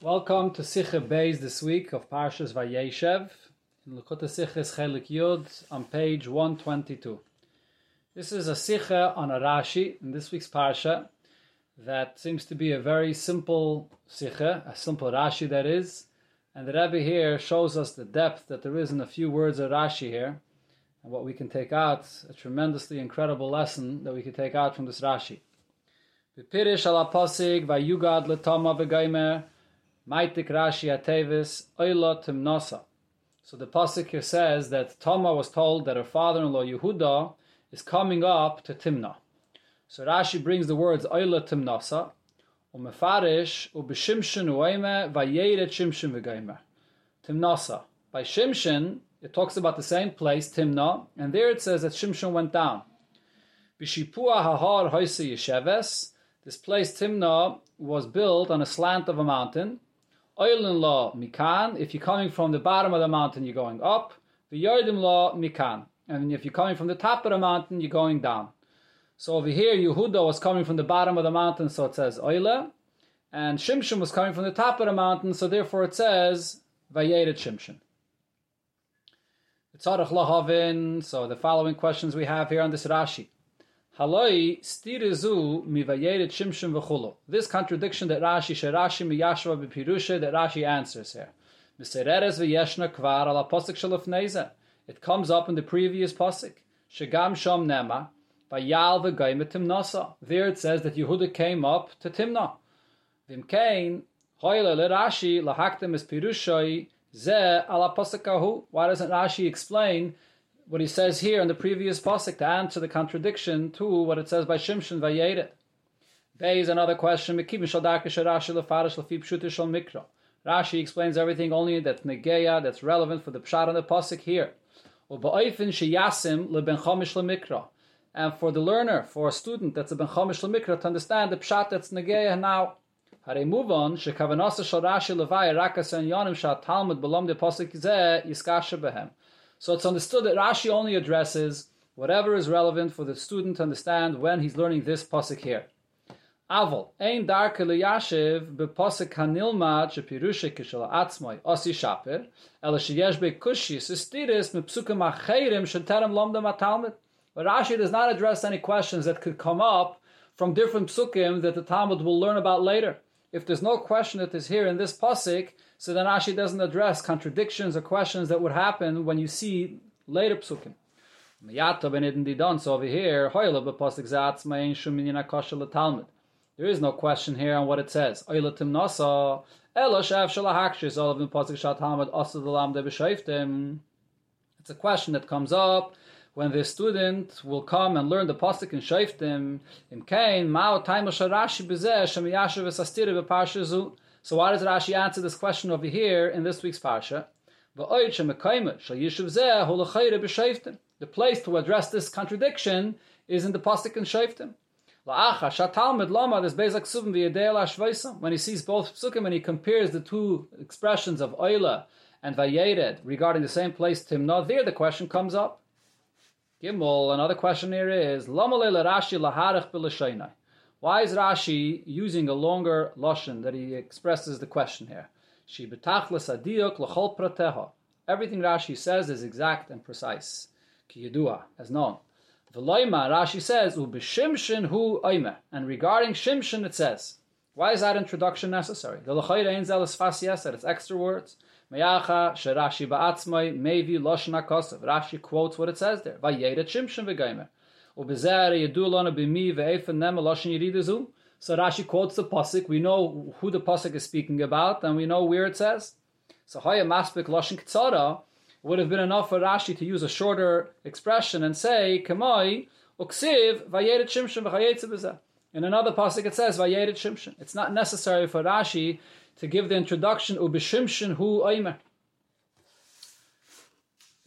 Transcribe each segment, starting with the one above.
Welcome to Sikha Beis this week of Parshas Vayeshev in Likkutei Sichos Chelik Yud on page 122. This is a Sikha on a Rashi in this week's Parsha that seems to be a very simple Sikha, a simple Rashi that is, and the Rebbe here shows us the depth that there is in a few words of Rashi here, and what we can take out, a tremendously incredible lesson that we can take out from this Rashi. B'pirish ala posig vayugad letama v'gaimer Maitik Rashi Atevis Oila Timnosa. So the pasuk here says that Tama was told that her father-in-law Yehuda is coming up to Timna. So Rashi brings the words Oila Timnosa, Umefarish Ubishimshin Ueme Vayeret Shimshin. Timnosa. By Shimshin, it talks about the same place, Timna, and there it says that Shimshin went down. Bishipua Hahar Hoise Yesheves. This place, Timna, was built on a slant of a mountain. Oilin law mikan. If you're coming from the bottom of the mountain, you're going up. V'yardim law mikan. And if you're coming from the top of the mountain, you're going down. So over here, Yehuda was coming from the bottom of the mountain, so it says Oile. And Shimshon was coming from the top of the mountain, so therefore it says Vayeret Shimshon. So the following questions we have here on this Rashi. Haloi stirizu mivayeret shimshim v'chulo. This contradiction that Rashi sherashi miyashva b'pirusha that Rashi answers here. Misereres v'yeshna kvar ala posik shalafneza. It comes up in the previous posik. Shagam shom nema vayal v'gayim timnasa. There it says that Yehuda came up to Timna. Vimkein hoyle le Rashi lahaktem es pirushai ze ala. Why doesn't Rashi explain what he says here in the previous pasuk to answer the contradiction to what it says by Shimshon Vayedet. Bay is another question. Rashi explains everything only that negeya, that's relevant for the pshat on the pasuk here. And for the learner, for a student that's a ben chamish lemikra, to understand the pshat that's negeya now. Hare move on. Shekavanasa shal Rashi levaya rakas yonim shat talmud belom de pasuk zeh yiskasha behem. So it's understood that Rashi only addresses whatever is relevant for the student to understand when he's learning this pasuk here. Aval ein darke liyashiv bepasuk hanilma shepirushe kishal atzmoi osi shaper ela sheyesh bekushis istiris mepsukim acherim sheterem lomdam atalmud. But Rashi does not address any questions that could come up from different psukim that the Talmud will learn about later. If there's no question that is here in this pasuk, so then Rashi doesn't address contradictions or questions that would happen when you see later psukim. So over here, there is no question here on what it says. It's a question that comes up when the student will come and learn the pasuk in Shaftim. Im kain mao taimo sharashi bezeh shemiyashav esastire beparshazu. So why does Rashi answer this question over here in this week's parsha? The place to address this contradiction is in the pasuk in Shaftim. When he sees both psukim and he compares the two expressions of oila and vayered regarding the same place to him, not there the question comes up. Gimel, another question here is, why is Rashi using a longer lashon that he expresses the question here? Everything Rashi says is exact and precise. Ki as known. V'loima, Rashi says, hu. And regarding shimshin, it says, why is that introduction necessary? That it's extra words. Meyacha sherashi ba'atzmai mevi loshna kosev. Rashi quotes what it says there. Vayeret shimshin v'gaimer. So Rashi quotes the pasuk. We know who the pasuk is speaking about, and we know where it says. So Haya Maspik Lashon Ktsara would have been enough for Rashi to use a shorter expression and say Kamoi Uksiv Vayeret Shimshon In another pasuk it says Vayeret Shimshon. It's not necessary for Rashi to give the introduction Ubishimshon Hu Oimer.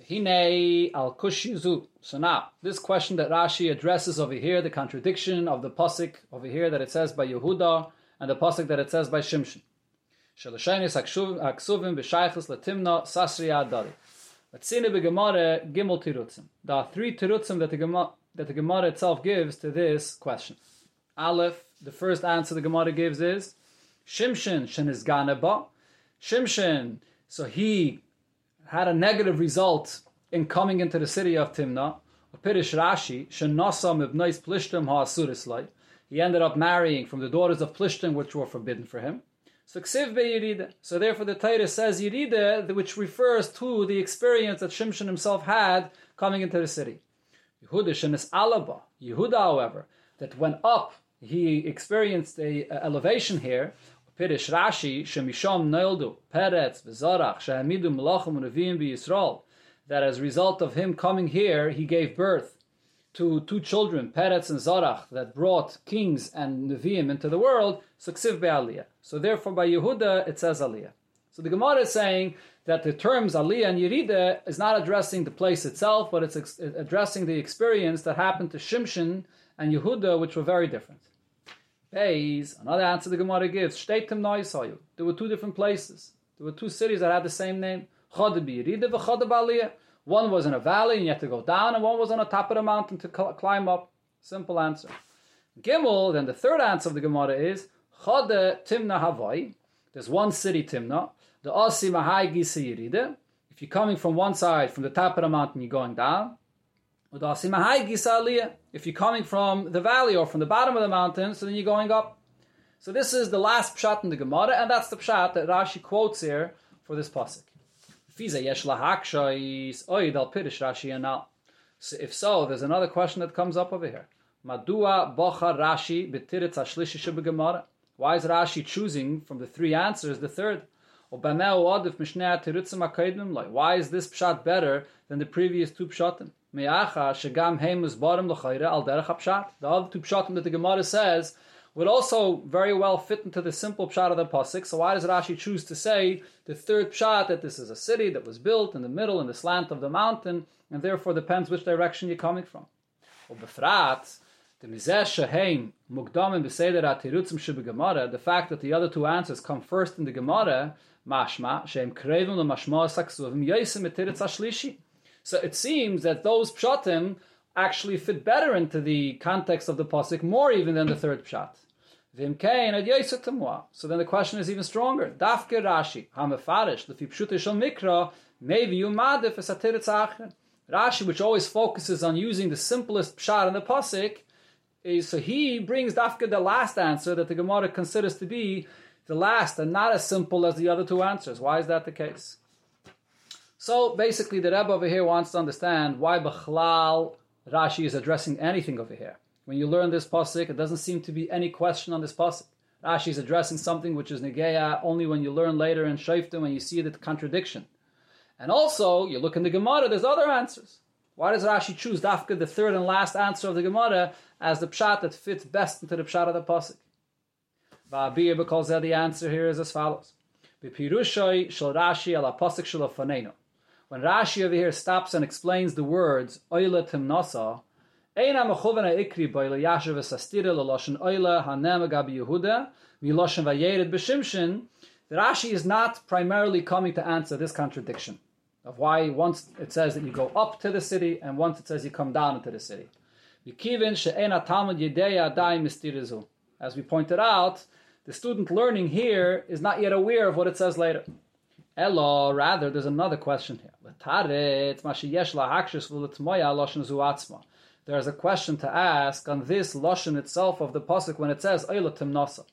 Hine al kushizu. So now, this question that Rashi addresses over here, the contradiction of the pasuk over here that it says by Yehuda and the pasuk that it says by Shimshon. Shalashainis aksuvim b'shaychus latimna sasri adari. Latzine b'gemara gimel tirutzim. There are three tirutzim that the Gemara that the Gemara itself gives to this question. Aleph, the first answer the Gemara gives is Shimshon shenizganeba. Shimshon, so he had a negative result in coming into the city of Timnah. Pirish Rashi, shenasam ibnais plishtim ha'asurislai. He ended up marrying from the daughters of Plishtim, which were forbidden for him. So So therefore, the Torah says Yirida, which refers to the experience that Shimshon himself had coming into the city. Yehuda shenis alaba. Yehuda, however, that went up, he experienced a, a elevation here. Pirish Rashi shemisham noildu peretz v'zarach shehamidu melachim unavim b'Yisrael. That as a result of him coming here, he gave birth to two children, Peretz and Zarach, that brought kings and Nevi'im into the world, suksiv be'aliyah. So therefore by Yehuda it says aliyah. So the Gemara is saying that the terms aliyah and yerida is not addressing the place itself, but it's addressing the experience that happened to Shimshon and Yehuda, which were very different. Beis, another answer the Gemara gives, Shteitim Noisayu. There were two different places. There were two cities that had the same name. Chod yerida v'chod aliyah. One was in a valley and you had to go down, and one was on the top of the mountain to climb up. Simple answer. Gimel, then the third answer of the Gemara is Chode Timna Havai. There's one city, Timna. The Osi Mahai Gisa If you're coming from one side, from the top of the mountain, you're going down. If you're coming from the valley or from the bottom of the mountain, so then you're going up. So this is the last pshat in the Gemara, and that's the pshat that Rashi quotes here for this pasuk. So if so, there's another question that comes up over here. Madua bocha Rashi Why is Rashi choosing from the three answers the third? Why is this pshat better than the previous two pshatim? The other two pshatim that the Gemara says would also very well fit into the simple pshat of the pasuk. So why does Rashi choose to say the third pshat that this is a city that was built in the middle in the slant of the mountain, and therefore depends which direction you're coming from? the fact that the other two answers come first in the Gemara, mashma shem krevim lemashma saksuvim yosim etiritz ashlishi. So it seems that those pshatim actually fit better into the context of the pasuk more even than the third pshat. So then the question is even stronger. Dafke Rashi, hamefarish lefi pshute shel mikra, maybe you madif Rashi, which always focuses on using the simplest pshat in the pasuk, is so he brings dafke the last answer that the Gemara considers to be the last and not as simple as the other two answers. Why is that the case? So basically, the Rebbe over here wants to understand why Bechlal Rashi is addressing anything over here. When you learn this pasuk, it doesn't seem to be any question on this pasuk. Rashi is addressing something which is negeya only when you learn later in Shoftim when you see the contradiction. And also, you look in the Gemara, there's other answers. Why does Rashi choose Dafka, the third and last answer of the Gemara, as the pshat that fits best into the pshat of the pasuk? Va'abiyah because the answer here is as follows. B'pirushoi shel Rashi ala pasuk shel when Rashi over here stops and explains the words Oila Timnasa, Eina Mechoven Ikri Boile Yashav Sastira Loloshin Oila Hanem Gabi Yehuda Miloshin Vayered B'Shimshin, the Rashi is not primarily coming to answer this contradiction of why once it says that you go up to the city and once it says you come down into the city. As we pointed out, the student learning here is not yet aware of what it says later. Elo, rather, there's another question here. There's a question to ask on this lashon itself of the pasuk when it says Eilatim Nasa.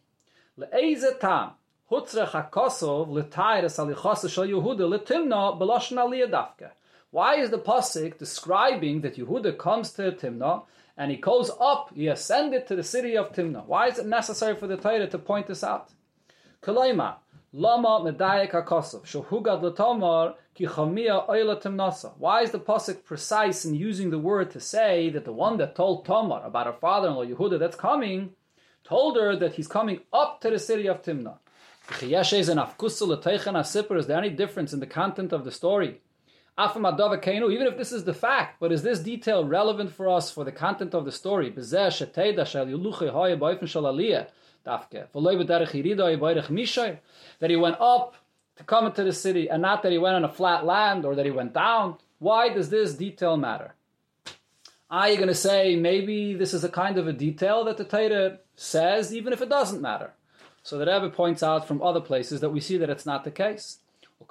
Le'eze tam hutzrech hakosov l'tayres alichasa shal Yehuda l'timna b'lashon aliyah dafke. Why is the pasuk describing that Yehuda comes to Timna and he goes up, he ascended to the city of Timna? Why is it necessary for the Torah to point this out? Kalaima, Lama medayek hakosov shohugad latomar ki chamia oilatim nasa. Why is the pasuk precise in using the word to say that the one that told Tamar about her father-in-law Yehuda that's coming told her that he's coming up to the city of Timna? Is there any difference in the content of the story? Even if this is the fact, but is this detail relevant for us for the content of the story? That he went up to come into the city and not that he went on a flat land or that he went down. Why does this detail matter? Are you going to say maybe this is a kind of a detail that the Torah says, even if it doesn't matter? So the Rebbe points out from other places that we see that it's not the case. The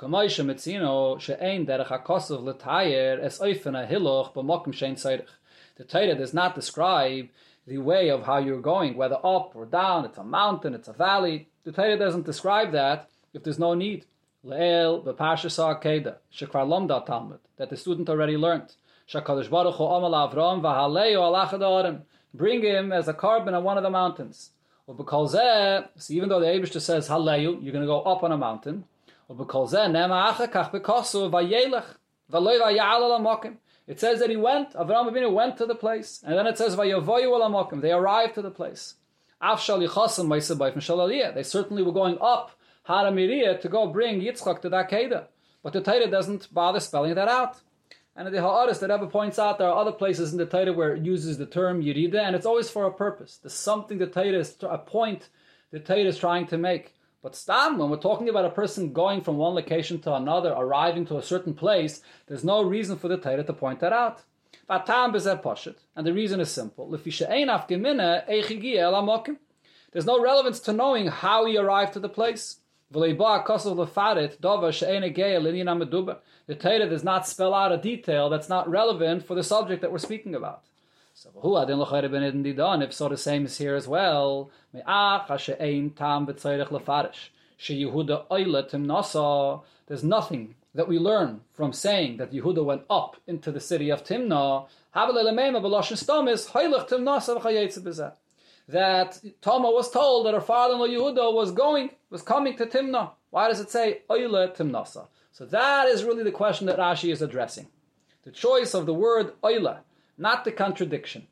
Torah does not describe the way of how you're going, whether up or down, it's a mountain, it's a valley. The Torah doesn't describe that if there's no need. Le'el b'parsha keda shekvar lomda talmud that the student already learned. Shakadosh baruch hu amal avram v'haleu alach Bring him as a korban on one of the mountains. Because so even though the Abishter says haleu, you're going to go up on a mountain. Because nema achakach bekosu vayelech v'loy vayal alamokim. It says that he went, Avraham Avinu went to the place, and then it says, they arrived to the place. They certainly were going up Haramiriya to go bring Yitzchak to that Kedah. But the Torah doesn't bother spelling that out. And the Ha'aris, the Rebbe points out there are other places in the Torah where it uses the term Yerida, and it's always for a purpose. There's something the Torah is, a point the Torah is trying to make. But stam, when we're talking about a person going from one location to another, arriving to a certain place, there's no reason for the Torah to point that out. And the reason is simple. There's no relevance to knowing how he arrived to the place. The Torah does not spell out a detail that's not relevant for the subject that we're speaking about. So if so the same is here as well. There's nothing that we learn from saying that Yehuda went up into the city of Timnah. That Toma was told that her father-in-law Yehuda was going, was coming to Timnah. Why does it say Oile Timnasa? So that is really the question that Rashi is addressing. The choice of the word Oile not the contradiction.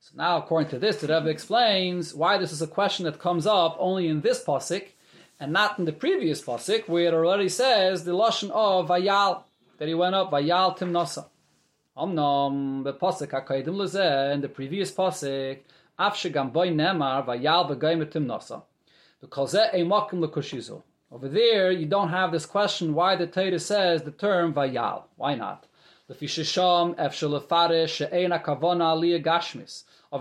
So now, according to this, the Rebbe explains why this is a question that comes up only in this pasuk and not in the previous pasuk, where it already says the lashon of Vayal that he went up Vayal Timnasa. Omnom the pasuk hakaydim lezeh in the previous pasuk afshegam boy nemar Vayal v'goyim lekushizu. Over there, you don't have this question why the Torah says the term Vayal. Why not? Over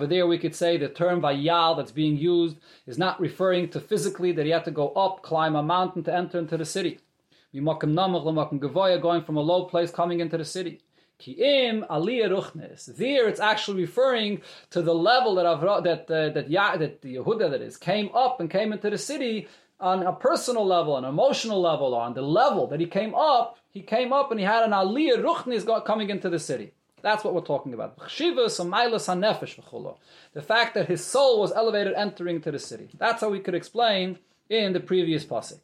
there we could say the term vayal that's being used is not referring to physically that he had to go up, climb a mountain to enter into the city. Going from a low place coming into the city. There it's actually referring to the level that Avra, that uh, that ya, that the Yehuda that is came up and came into the city on a personal level, an emotional level, on the level that he came up, he came up and he had an aliyah ruchnis coming into the city. That's what we're talking about. The fact that his soul was elevated entering to the city. That's how we could explain in the previous pasuk.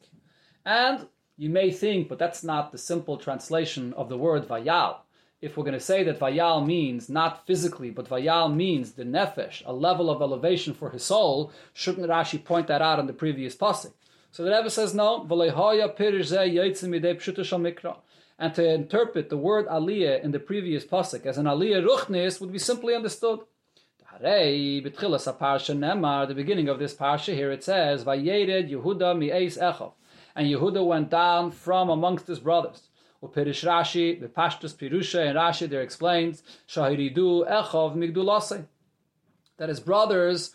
And you may think, but that's not the simple translation of the word vayal. If we're going to say that vayal means not physically, but vayal means the nefesh, a level of elevation for his soul, shouldn't Rashi point that out in the previous pasuk? So the Rebbe says no. And to interpret the word aliyah in the previous pasuk as an aliyah ruchnis would be simply understood. The beginning of this parsha here it says, "Vayered Yehuda mi'eis echov," and Yehuda went down from amongst his brothers. Upirish Rashi, the Pashtus Pirusha and Rashi there explains, "Shahiridu echov migdulase," that his brothers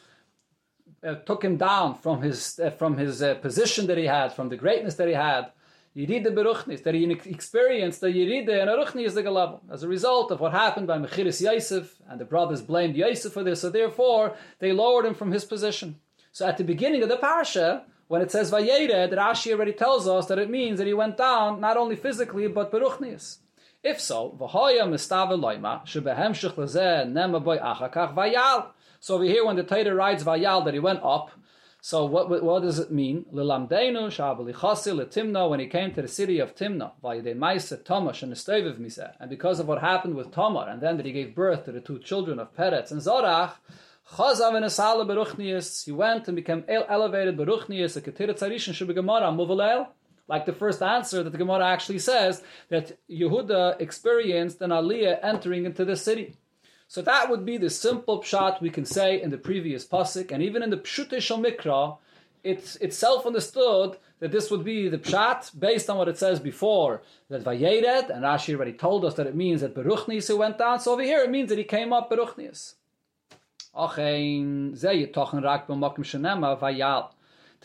uh, took him down from his uh, from his uh, position that he had, from the greatness that he had. Yiride beruchnis, that he experienced the Yiride and Aruchnis the level as a result of what happened by Mechiris Yosef, and the brothers blamed Yosef for this, so therefore they lowered him from his position. So at the beginning of the parasha, when it says Vayered, Rashi already tells us that it means that he went down not only physically but beruchnis. If so, v'hoya mistave loima shebehem shich lezeh nema boy achakach vayal. So over here, when the Torah writes Vayal that he went up, so what, what, does it mean? Lilamdeinu shabalichasi letimna when he came to the city of Timna, vayidei maise Tomash and Esteviv miseh, and because of what happened with Tamar, and then that he gave birth to the two children of Peretz and Zorach, Chazav and Asala beruchnius, he went and became elevated beruchnius, a ketirat tzarishin shubegemara muvalel, like the first answer that the Gemara actually says that Yehuda experienced an aliyah entering into the city. So that would be the simple pshat we can say in the previous pasuk, and even in the pshute shel mikra, it's itself understood that this would be the pshat based on what it says before that vayered, and Rashi already told us that it means that beruchnis went down. So over here it means that he came up beruchnis. To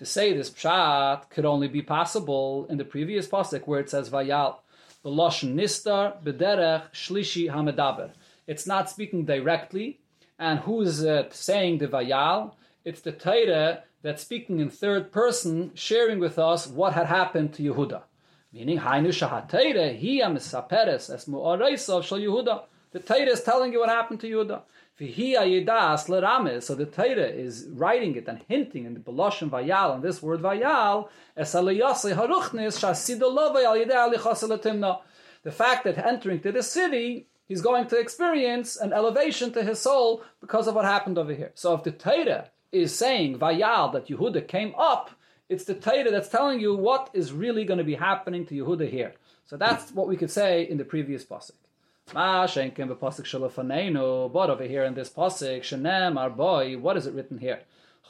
say this pshat could only be possible in the previous pasuk where it says vayal, b'loshen nistar b'derech shlishi hamedaber. It's not speaking directly, and who's it saying the vayal? It's the Torah that's speaking in third person, sharing with us what had happened to Yehuda. Meaning, Hainu Shahatayre, he amisaperes es mu'areisav shal Yehuda. The Torah is telling you what happened to Yehuda. So the Torah is writing it and hinting in the Beloshem Vayal, and this word Vayal, the fact that entering to the city, he's going to experience an elevation to his soul because of what happened over here. So if the Torah is saying Vayal that Yehuda came up, it's the Torah that's telling you what is really going to be happening to Yehuda here. So that's what we could say in the previous Ah, pasuk. But over here in this pasuk, Shenem Arboy, what is it written here?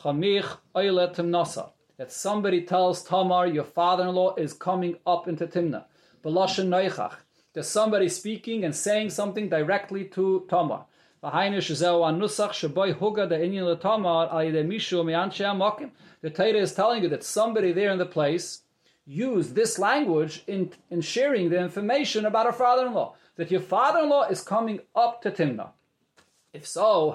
Chamich Oile Timnasa. That somebody tells Tamar, your father-in-law is coming up into Timna. Beloshen Noichach. There's somebody speaking and saying something directly to Tamar. The Torah is telling you that somebody there in the place used this language in, in sharing the information about her father-in-law that your father-in-law is coming up to Timnah. If so.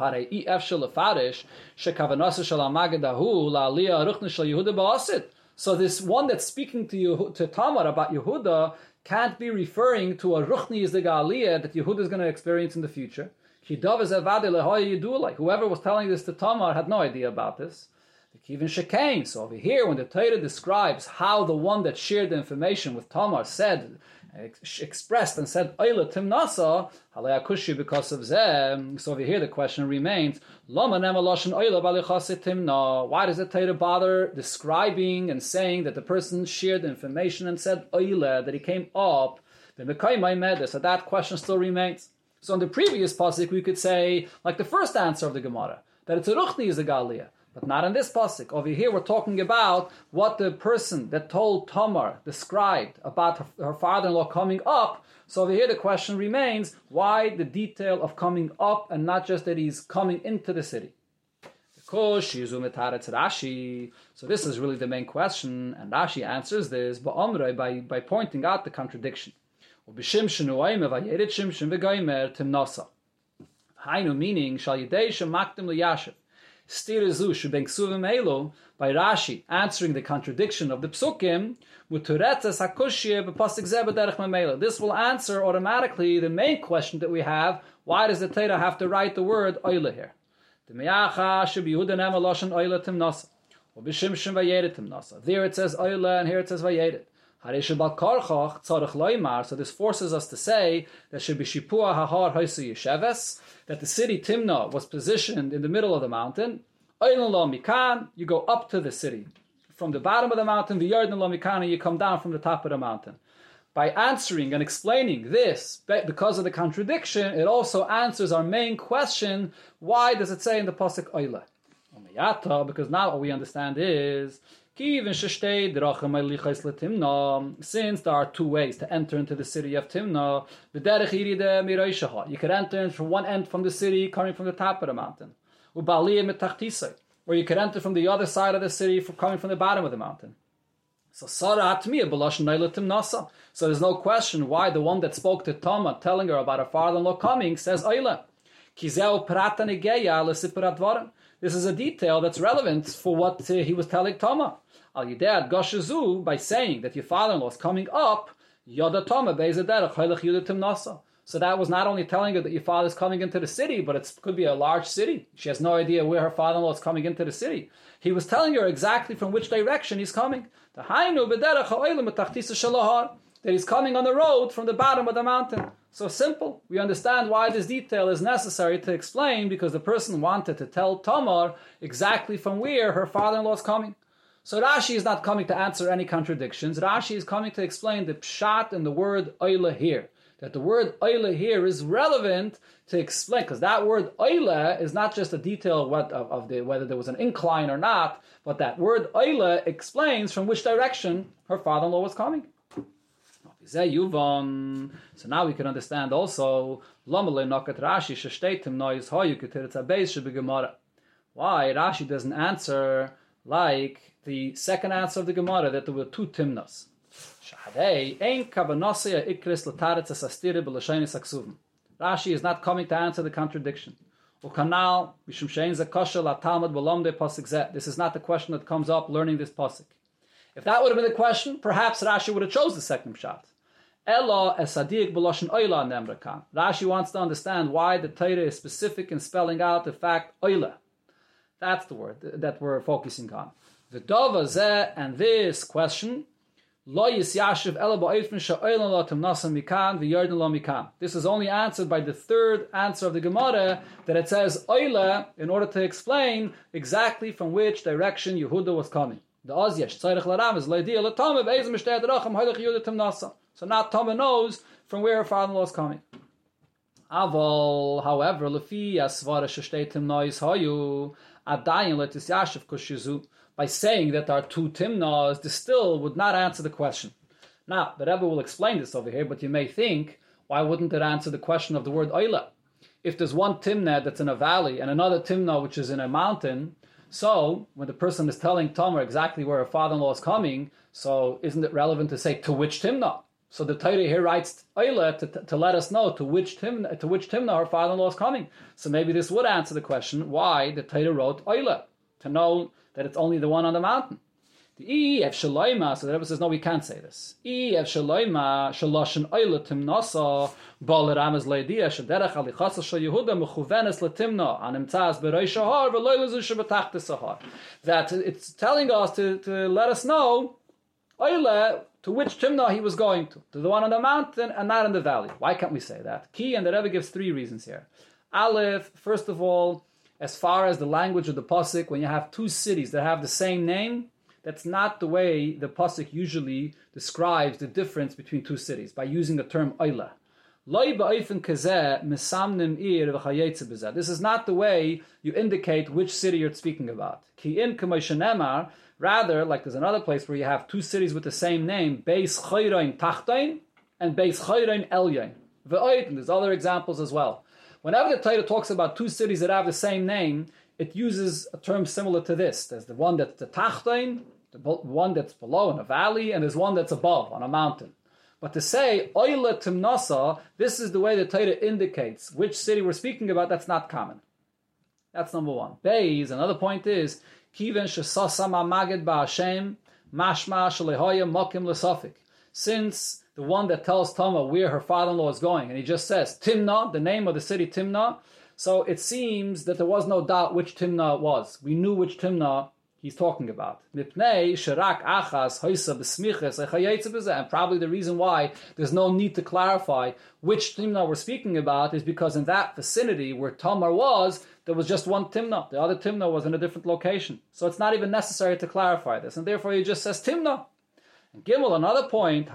So this one that's speaking to you to Tamar about Yehuda can't be referring to a ruchni is the that Yehuda is going to experience in the future. Whoever was telling this to Tamar had no idea about this. Even Shekain. So over here, when the Torah describes how the one that shared the information with Tamar said expressed and said Oila Timnasa, Halayakushi because of them. So over here the question remains, Lama Nemaloshan Oila Timna. Why does the Torah bother describing and saying that the person shared the information and said Oila, that he came up? So that question still remains. So in the previous pasuk we could say, like the first answer of the Gemara, that it's a ruchni is a galiyah. But not in this pasuk. Over here, we're talking about what the person that told Tamar described about her, her father-in-law coming up. So over here, the question remains: Why the detail of coming up, and not just that he's coming into the city? So this is really the main question, and Rashi answers this by by pointing out the contradiction. Meaning shall yidei shemaktim liyashiv stirizu shebeng suvim elo by Rashi answering the contradiction of the psukim. This will answer automatically the main question that we have: Why does the Torah have to write the word oila here? There it says oila, and here it says vayedet. So this forces us to say that should be Shipua Hahar Yesheves, that the city Timnah was positioned in the middle of the mountain. You go up to the city. From the bottom of the mountain, the Yarden Mikan, you come down from the top of the mountain. By answering and explaining this, because of the contradiction, it also answers our main question: Why does it say in the pasuk Oila? Because now what we understand is since there are two ways to enter into the city of Timna, you could enter from one end from the city, coming from the top of the mountain. Or you could enter from the other side of the city, coming from the bottom of the mountain. So So there's no question why the one that spoke to Tama, telling her about her father-in-law coming, says Oila. This is a detail that's relevant for what uh, he was telling Tama. Al Yidad Goshazu, by saying that your father-in-law is coming up. So that was not only telling her that your father is coming into the city, but it could be a large city. She has no idea where her father-in-law is coming into the city. He was telling her exactly from which direction he's coming. That he's coming on the road from the bottom of the mountain. So simple. We understand why this detail is necessary to explain because the person wanted to tell Tamar exactly from where her father-in-law is coming. So Rashi is not coming to answer any contradictions. Rashi is coming to explain the pshat and the word oila here. That the word oila here is relevant to explain, because that word oila is not just a detail of, what, of, of, the, whether there was an incline or not, but that word oila explains from which direction her father-in-law was coming. So now we can understand also why Rashi doesn't answer like the second answer of the Gemara that there were two Timnas. Rashi is not coming to answer the contradiction. This is not the question that comes up learning this pasuk. If that would have been the question, perhaps Rashi would have chose the second shot. Rashi wants to understand why the Torah is specific in spelling out the fact oila. That's the word that we're focusing on. The dova Zeh and this question this is only answered by the third answer of the Gemara that it says oila in order to explain exactly from which direction Yehuda was coming. The Ozyesh tzarich laram is leidia latama be'ez Yehuda. So now Tama knows from where her father-in-law is coming. However, by saying that our two timnas, this still would not answer the question. Now, the Rebbe will explain this over here, but you may think, why wouldn't it answer the question of the word oila? If there's one timna that's in a valley and another timna which is in a mountain, so when the person is telling Tomer exactly where her father-in-law is coming, so isn't it relevant to say to which timna? So the Torah here writes Oila to, to, to, let us know to which timna to which timna her father-in-law is coming. So maybe this would answer the question why the Torah wrote Oila to know that it's only the one on the mountain. The E F Shaloima, so the Rebbe says, no, we can't say this. E F Shaloima, Shaloshin Oila Timnasa, Bal Ramaz Leidia, Shaderach Alichasa Shal Yehuda, Latimna, Animtzaz Berei Shahar, Veloilazu Shabbatach Sahar. That it's telling us to, to let us know, Oila, to which Timna he was going to, to the one on the mountain and not in the valley. Why can't we say that? Key, and the Rebbe gives three reasons here. Aleph, first of all, as far as the language of the pasuk, when you have two cities that have the same name, that's not the way the pasuk usually describes the difference between two cities by using the term oila. This is not the way you indicate which city you're speaking about. Rather, like there's another place where you have two cities with the same name, Beis Chayrain Tachtain and Beis Chayrain Elyain. And there's other examples as well. Whenever the Torah talks about two cities that have the same name, it uses a term similar to this. There's the one that's the Tachtain, the one that's below in a valley, and there's one that's above on a mountain. But to say Oila Timnasa, this is the way the Torah indicates which city we're speaking about, that's not common. That's number one. Beis, another point is, Kiven Shesasama Magid Ba'Hashem, Mashma Shalehoya Mokim Lesofik. Since the one that tells Tama where her father-in-law is going, and he just says Timna, the name of the city Timna. So it seems that there was no doubt which Timna was. We knew which Timna he's talking about. And probably the reason why there's no need to clarify which Timna we're speaking about is because in that vicinity where Tamar was, there was just one Timna. The other Timna was in a different location. So it's not even necessary to clarify this. And therefore he just says Timna. And Gimel, another point,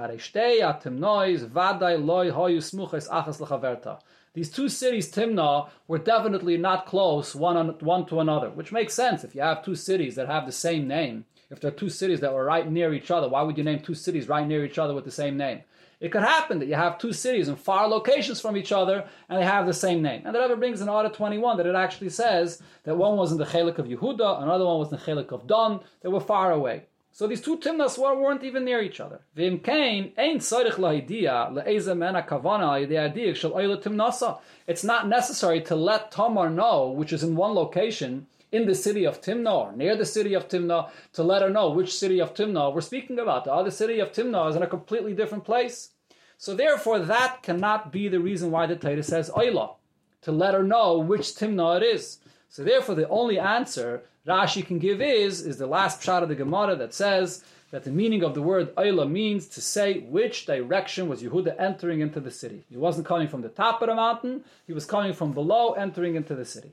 These two cities, Timnah, were definitely not close one, on, one to another, which makes sense if you have two cities that have the same name. If there are two cities that were right near each other, why would you name two cities right near each other with the same name? It could happen that you have two cities in far locations from each other and they have the same name. And the Rebbe brings in Order 21 that it actually says that one was in the Chelik of Yehuda, another one was in the Chelik of Don, they were far away. So these two timnas weren't even near each other. Vim kain ein tzarich lahidia le'eza mena kavana adik shel oila timnasa. It's not necessary to let Tamar know, which is in one location, in the city of Timna or near the city of Timna, to let her know which city of Timna we're speaking about. The other city of Timna is in a completely different place. So therefore, that cannot be the reason why the Torah says oila, to let her know which Timna it is. So therefore, the only answer Rashi can give is, is the last shot of the Gemara that says that the meaning of the word Oila means to say which direction was Yehuda entering into the city. He wasn't coming from the top of the mountain, he was coming from below, entering into the city.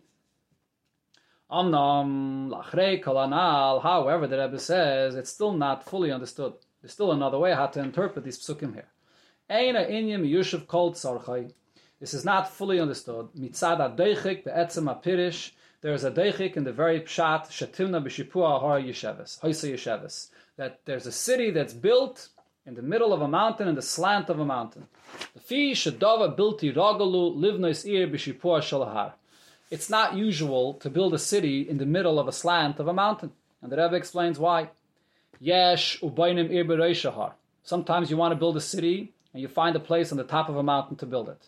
Amnam kolanal. However, the Rebbe says it's still not fully understood. There's still another way how to interpret these psukim here. Eina inyim yushav kol tzarchai. This is not fully understood. Mitzad adoichik be'etzem apirish there is a deichik in the very pshat shatimna b'shipua har yesheves, hoisa that there's a city that's built in the middle of a mountain, in the slant of a mountain. The fi shadava bilti ragalu livnois ir b'shipua shalahar. It's not usual to build a city in the middle of a slant of a mountain. And the Rebbe explains why. Yesh ubainim ir. Sometimes you want to build a city and you find a place on the top of a mountain to build it.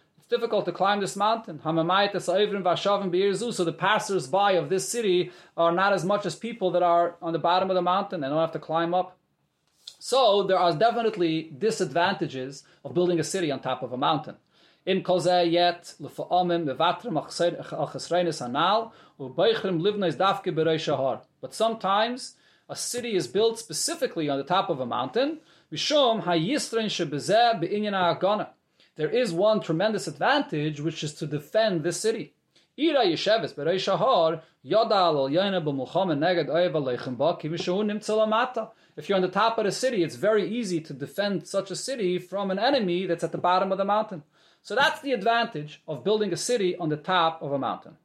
Difficult to climb this mountain. So the passers-by of this city are not as much as people that are on the bottom of the mountain. and don't have to climb up. So there are definitely disadvantages of building a city on top of a mountain. In koze yet lefa'amim mevatrim achesreinis anal u'beichrim livneis dafke berei shahar. But sometimes a city is built specifically on the top of a mountain. Mishum hayistrein shebezeh be'inyan ha'agana. There is one tremendous advantage, which is to defend this city. If you're on the top of the city, it's very easy to defend such a city from an enemy that's at the bottom of the mountain. So that's the advantage of building a city on the top of a mountain.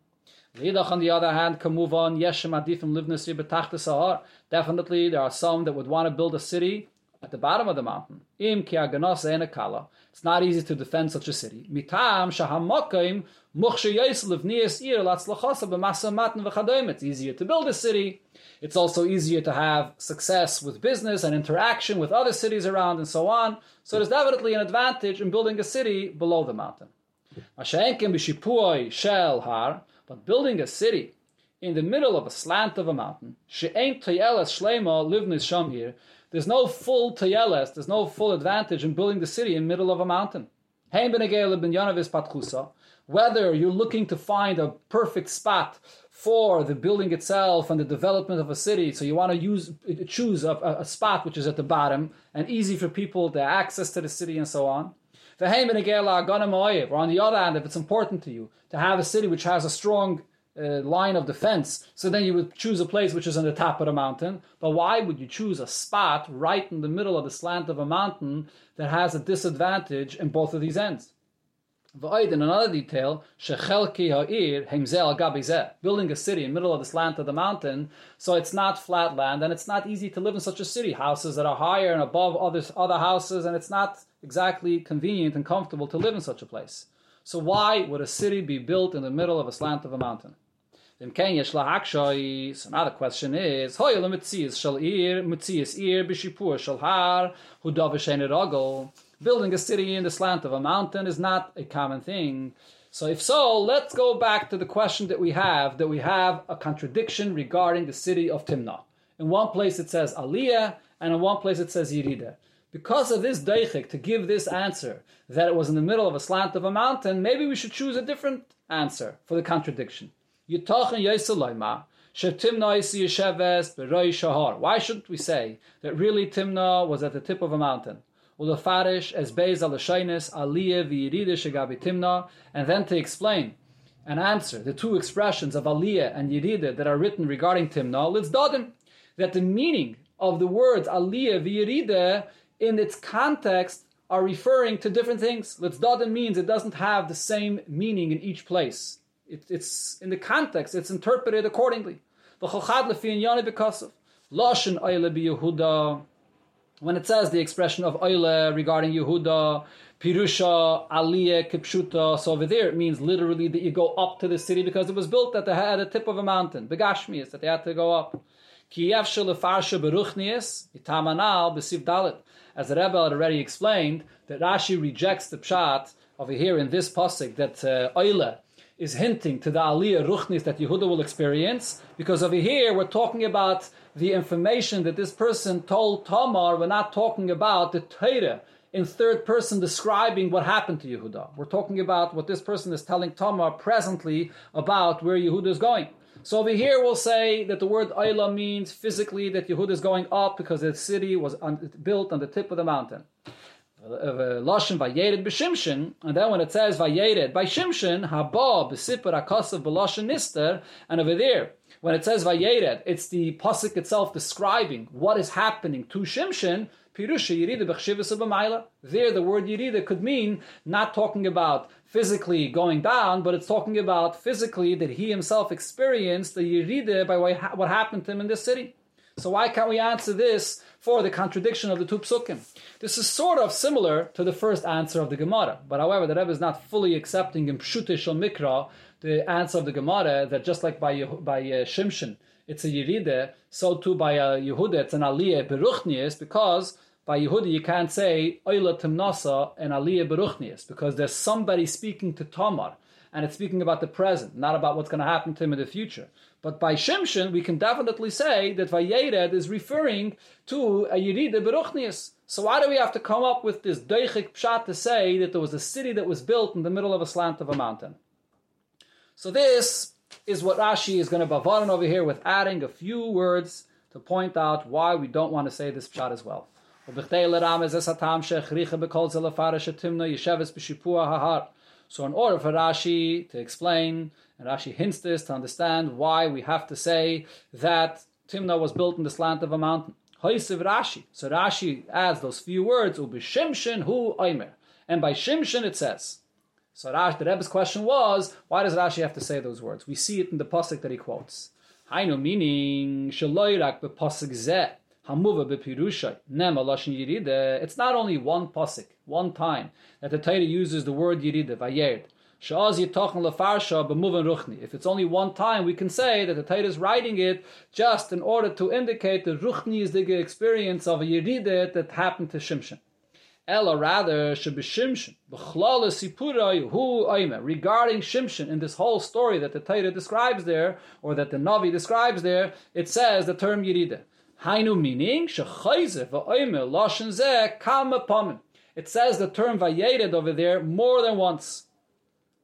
Lidach, on the other hand, can move on. Definitely, there are some that would want to build a city at the bottom of the mountain. It's not easy to defend such a city. It's easier to build a city. It's also easier to have success with business and interaction with other cities around and so on. So there's definitely an advantage in building a city below the mountain. But building a city in the middle of a slant of a mountain, there's no full tayeles, there's no full advantage in building the city in the middle of a mountain. Whether you're looking to find a perfect spot for the building itself and the development of a city, so you want to use choose a, a spot which is at the bottom and easy for people to access to the city and so on. Or on the other hand, if it's important to you to have a city which has a strong uh, line of defense, so then you would choose a place which is on the top of the mountain. But why would you choose a spot right in the middle of the slant of a mountain that has a disadvantage in both of these ends? Void in another detail, building a city in the middle of the slant of the mountain, so it's not flat land and it's not easy to live in such a city. Houses that are higher and above other, other houses, and it's not exactly convenient and comfortable to live in such a place. So why would a city be built in the middle of a slant of a mountain? So now the question is, Building a city in the slant of a mountain is not a common thing. So if so, let's go back to the question that we have, that we have a contradiction regarding the city of Timnah. In one place it says Aliyah, and in one place it says Yirida. Because of this deichik, to give this answer, that it was in the middle of a slant of a mountain, maybe we should choose a different answer for the contradiction. Why shouldn't we say that really Timnah was at the tip of a mountain? Ulafarish as Beis al Aliyah v'Yirida Timnah, and then to explain and answer the two expressions of Aliyah and Yirida that are written regarding Timnah, let's dadim that the meaning of the words Aliyah v'Yirida in its context are referring to different things. Let's dadim means it doesn't have the same meaning in each place. It, it's in the context, it's interpreted accordingly. When it says the expression of oile regarding Yehuda, Pirusha, Aliyah, Kipshuta, so over there it means literally that you go up to the city because it was built at the, at the tip of a mountain. Begashmi is that they had to go up. As the Rebbe had already explained, that Rashi rejects the pshat over here in this pasuk that uh, is hinting to the aliyah ruchnis that Yehuda will experience, because over here we're talking about the information that this person told Tamar. We're not talking about the Torah in third person describing what happened to Yehuda. We're talking about what this person is telling Tamar presently about where Yehuda is going. So over here we'll say that the word Ayla means physically that Yehuda is going up because the city was built on the tip of the mountain. Uh, Lashon Vayered b'Shimshon, and then when it says Vayered by Shimshon, Haba b'Sipar Akasav b'Lashon Nister, and over there When it says Vayered, it's the pasuk itself describing what is happening to Shimshon. Pirusha Yerida B'chshivas There, the word Yerida could mean not talking about physically going down, but it's talking about physically that he himself experienced the Yerida by what happened to him in this city. So why can't we answer this for the contradiction of the two psukim? This is sort of similar to the first answer of the Gemara, but however, the Rebbe is not fully accepting in Pshutish Mikra the answer of the Gemara that just like by by uh, Shimshon it's a Yeride, so too by a uh, Yehuda it's an Aliyah Beruchnius because by Yehuda you can't say Oila Timnasa and Aliyah Beruchnius because there's somebody speaking to Tamar and it's speaking about the present, not about what's going to happen to him in the future. But by Shimshon, we can definitely say that Vayered is referring to a Yerida Beruchnius. So why do we have to come up with this Deichik Pshat to say that there was a city that was built in the middle of a slant of a mountain? So this is what Rashi is going to bavaran over here with adding a few words to point out why we don't want to say this Pshat as well. So in order for Rashi to explain, and Rashi hints this to understand why we have to say that Timna was built in the slant of a mountain. Hoisiv Rashi. So Rashi adds those few words, Ubishimshin hu oimer. And by Shimshin it says. So Rashi, the Rebbe's question was, why does Rashi have to say those words? We see it in the pasuk that he quotes. Hainu meaning shaloirak bepasuk zeh hamuva bepirushay nema yiride. It's not only one pasuk, one time that the Torah uses the word yiride vayerd. If it's only one time, we can say that the Torah is writing it just in order to indicate the ruchni is the experience of a yiride that happened to Shimshon. Ella rather should be Shimshon. Regarding Shimshon in this whole story that the Torah describes there, or that the Navi describes there, it says the term Yerida. Hainu meaning shechayze va'oimer lashon kam It says the term vayered over there more than once.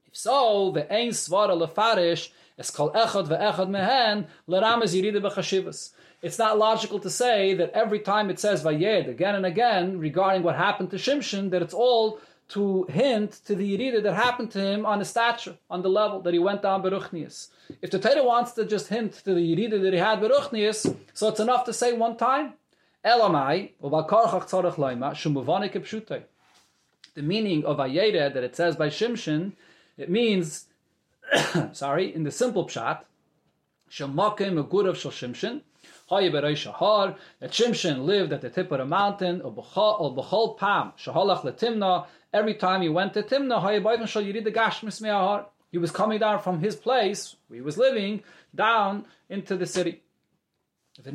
If so, the ein svara lefarish es called echad ve'echad mehen l'ramez Yerida b'chashivas. It's not logical to say that every time it says Vayed again and again regarding what happened to Shimshon, that it's all to hint to the Yerida that happened to him on the stature, on the level that he went down Beruchnius. If the Torah wants to just hint to the Yerida that he had Beruchnius, so it's enough to say one time. The meaning of Ayeda that it says by Shimshin, it means, sorry, in the simple pshat, Shemakim a good of Shimshon, that Shimshon lived at the tip of the mountain, Bechol Pam, Shahalach Letimna, every time he went to Timna, he was coming down from his place, where he was living, down into the city. So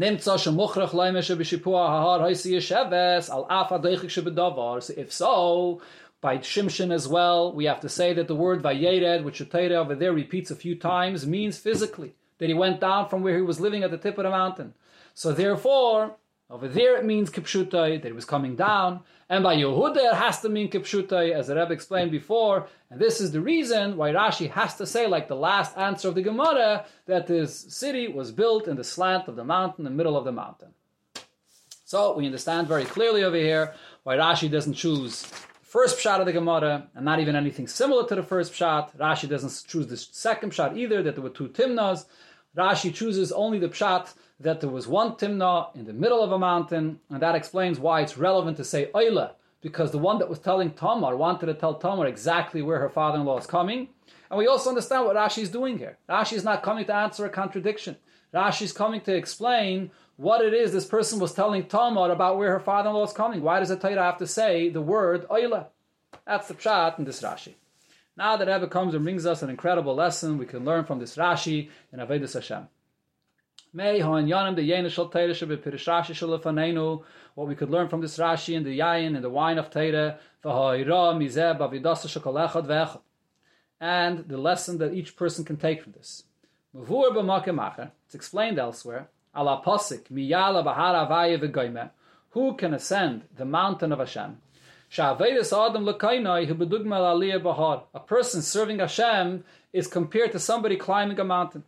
if so, by Shimshon as well, we have to say that the word Vayered, which Torah over there repeats a few times, means physically, that he went down from where he was living at the tip of the mountain. So therefore, over there it means kipshutai, that it was coming down. And by Yehuda it has to mean kipshutai, as the Rebbe explained before. And this is the reason why Rashi has to say, like the last answer of the Gemara, that this city was built in the slant of the mountain, the middle of the mountain. So we understand very clearly over here why Rashi doesn't choose the first pshat of the Gemara, and not even anything similar to the first pshat. Rashi doesn't choose the second pshat either, that there were two timnas. Rashi chooses only the pshat that there was one Timnah in the middle of a mountain, and that explains why it's relevant to say Oila, because the one that was telling Tamar wanted to tell Tamar exactly where her father-in-law is coming. And we also understand what Rashi is doing here. Rashi is not coming to answer a contradiction. Rashi is coming to explain what it is this person was telling Tamar about where her father-in-law is coming. Why does the Torah have to say the word Oila? That's the pshat in this Rashi. Now that Rebbe comes and brings us an incredible lesson we can learn from this Rashi in Avedis Hashem. What we could learn from this Rashi and the Yayin and the wine of Teira And the lesson that each person can take from this. It's explained elsewhere. Who can ascend the mountain of Hashem? A person serving Hashem is compared to somebody climbing a mountain.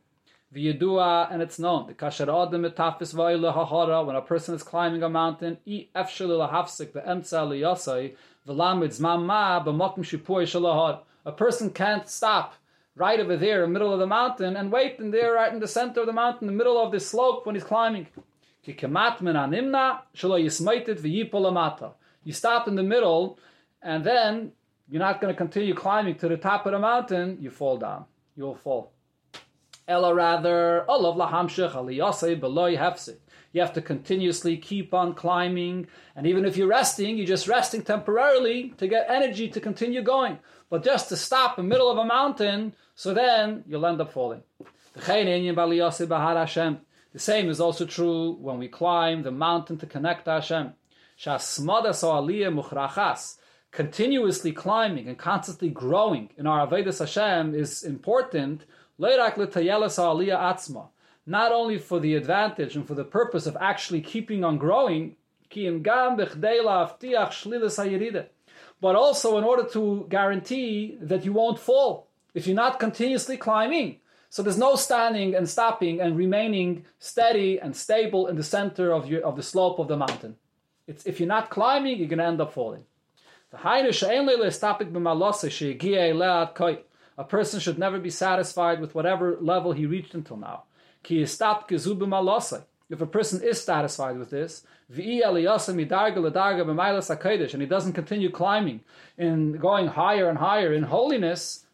V'yedua, and it's known. The kasher adam etafis v'ayla hahara, when a person is climbing a mountain, i efshel lahafsik ve'emtza liyasai, v'lamid zman ma b'mokim shipui shalahar. A person can't stop right over there in the middle of the mountain and wait in there right in the center of the mountain, in the middle of the slope when he's climbing. You stop in the middle and then you're not going to continue climbing to the top of the mountain, you fall down. You'll fall. Ella rather, olav lahamshech aliyase beloy hefsik. You have to continuously keep on climbing, and even if you're resting, you're just resting temporarily to get energy to continue going. But just to stop in the middle of a mountain, so then you'll end up falling. The same is also true when we climb the mountain to connect to Hashem. Continuously climbing and constantly growing in our Avodah Hashem is important not only for the advantage and for the purpose of actually keeping on growing, but also in order to guarantee that you won't fall if you're not continuously climbing. So there's no standing and stopping and remaining steady and stable in the center of, your, of the slope of the mountain. It's, if you're not climbing, you're going to end up falling. A person should never be satisfied with whatever level he reached until now. If a person is satisfied with this, and he doesn't continue climbing and going higher and higher in holiness,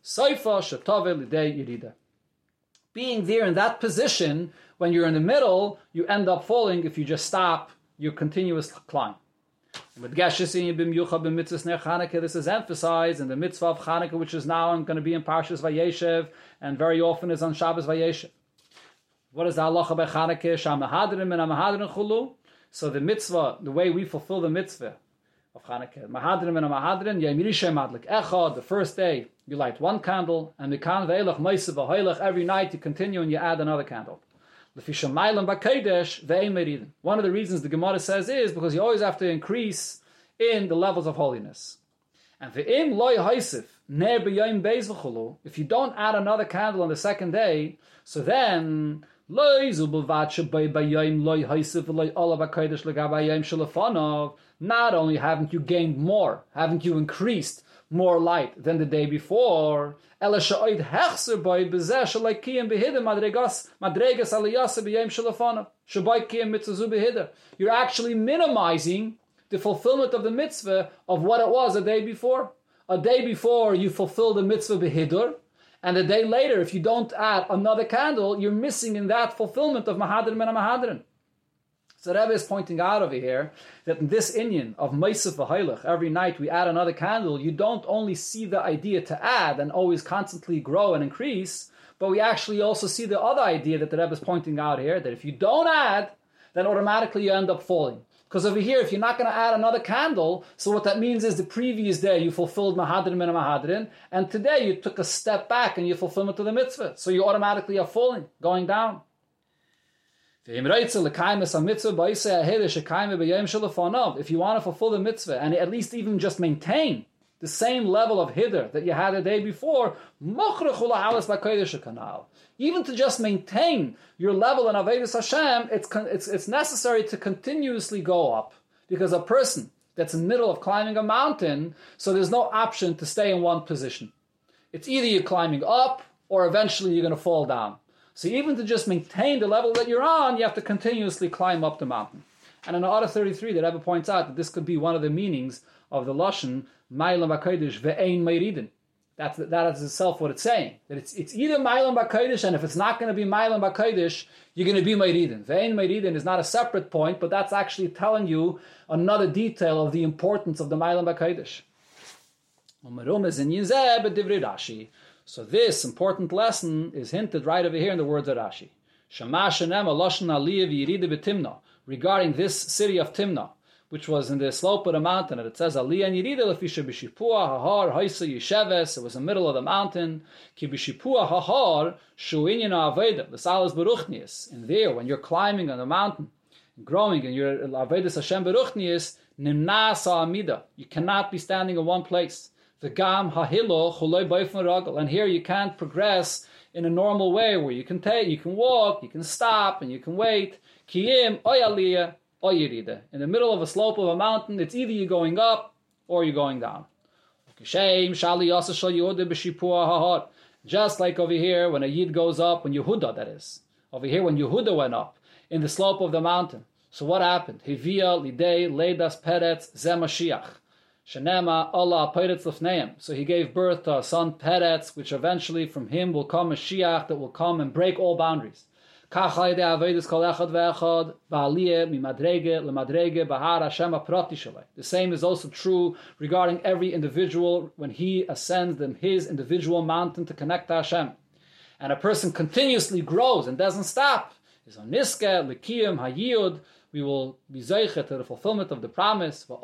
being there in that position, when you're in the middle, you end up falling. If you just stop, your continuous climb. This is emphasized in the mitzvah of Chanukah, which is now going to be in Parshas Vayeshev, and very often is on Shabbos Vayeshev. What is the halacha by Chanukah? Shamahadrim and Amahadrim chulu. So the mitzvah, the way we fulfill the mitzvah of Chanukah, Mahadrim and Amahadrim, Yamirishay Madlik Echad, the first day you light one candle, and the kan ve'elach meisav every night you continue and you add another candle. One of the reasons the Gemara says is because you always have to increase in the levels of holiness. And if you don't add another candle on the second day, so then not only haven't you gained more, haven't you increased more light than the day before. You're actually minimizing the fulfillment of the mitzvah of what it was a day before. A day before you fulfill the mitzvah behidur, and a day later, if you don't add another candle, you're missing in that fulfillment of Mahadrim and Mahadrim. So Rebbe is pointing out over here that in this Inyan of Meisif V'Hailach, every night we add another candle, you don't only see the idea to add and always constantly grow and increase, but we actually also see the other idea that the Rebbe is pointing out here, that if you don't add, then automatically you end up falling. Because over here, if you're not going to add another candle, so what that means is the previous day you fulfilled Mahadrin and Mahadrin, and today you took a step back and you fulfillment to the mitzvah. So you automatically are falling, going down. If you want to fulfill the mitzvah and at least even just maintain the same level of hiddur that you had the day before, even to just maintain your level in Avedis Hashem, it's, it's, it's necessary to continuously go up. Because a person that's in the middle of climbing a mountain, so there's no option to stay in one position. It's either you're climbing up or eventually you're going to fall down. So even to just maintain the level that you're on, you have to continuously climb up the mountain. And in Order 33, the Rebbe points out that this could be one of the meanings of the Lashon, Mailam HaKodesh ve'ein Meiridin. That's, that is itself what it's saying. That it's, it's either Mailam HaKodesh, and if it's not going to be Mailam HaKodesh, you're going to be Meiridin. Ve'ein Meiridin is not a separate point, but that's actually telling you another detail of the importance of the Mailam HaKodesh. So this important lesson is hinted right over here in the words of Rashi. Regarding this city of Timna, which was in the slope of the mountain, and it says Aliyah and Yerida hahar haisa yisheves. It was in the middle of the mountain. Ki b'shipua hahar shuinyan aveda l'salas beruchnius. And there, when you're climbing on the mountain, growing, and you're avedas Hashem beruchnius, nimnasa amida. You cannot be standing in one place. The gam. And here you can't progress in a normal way where you can take, you can walk, you can stop, and you can wait. In the middle of a slope of a mountain, it's either you're going up or you're going down. Just like over here, when a Yid goes up, when Yehuda, that is. Over here, when Yehuda went up in the slope of the mountain. So what happened? Hivia lidei leidas peretz zemashiach. Shenema Allah peretz. So he gave birth to a son Peretz, which eventually from him will come a Shiach that will come and break all boundaries. The same is also true regarding every individual when he ascends them his individual mountain to connect to Hashem. And a person continuously grows and doesn't stop. Hayiyud, we will be zeichet to the fulfillment of the promise, that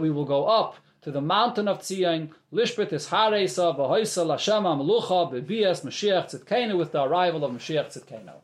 we will go up to the mountain of Tzion, Lishbet is Haresa, Vahoisa, Lashem Amelucha, Bebias, Mashiach Tzidkenu, with the arrival of Mashiach Tzidkenu.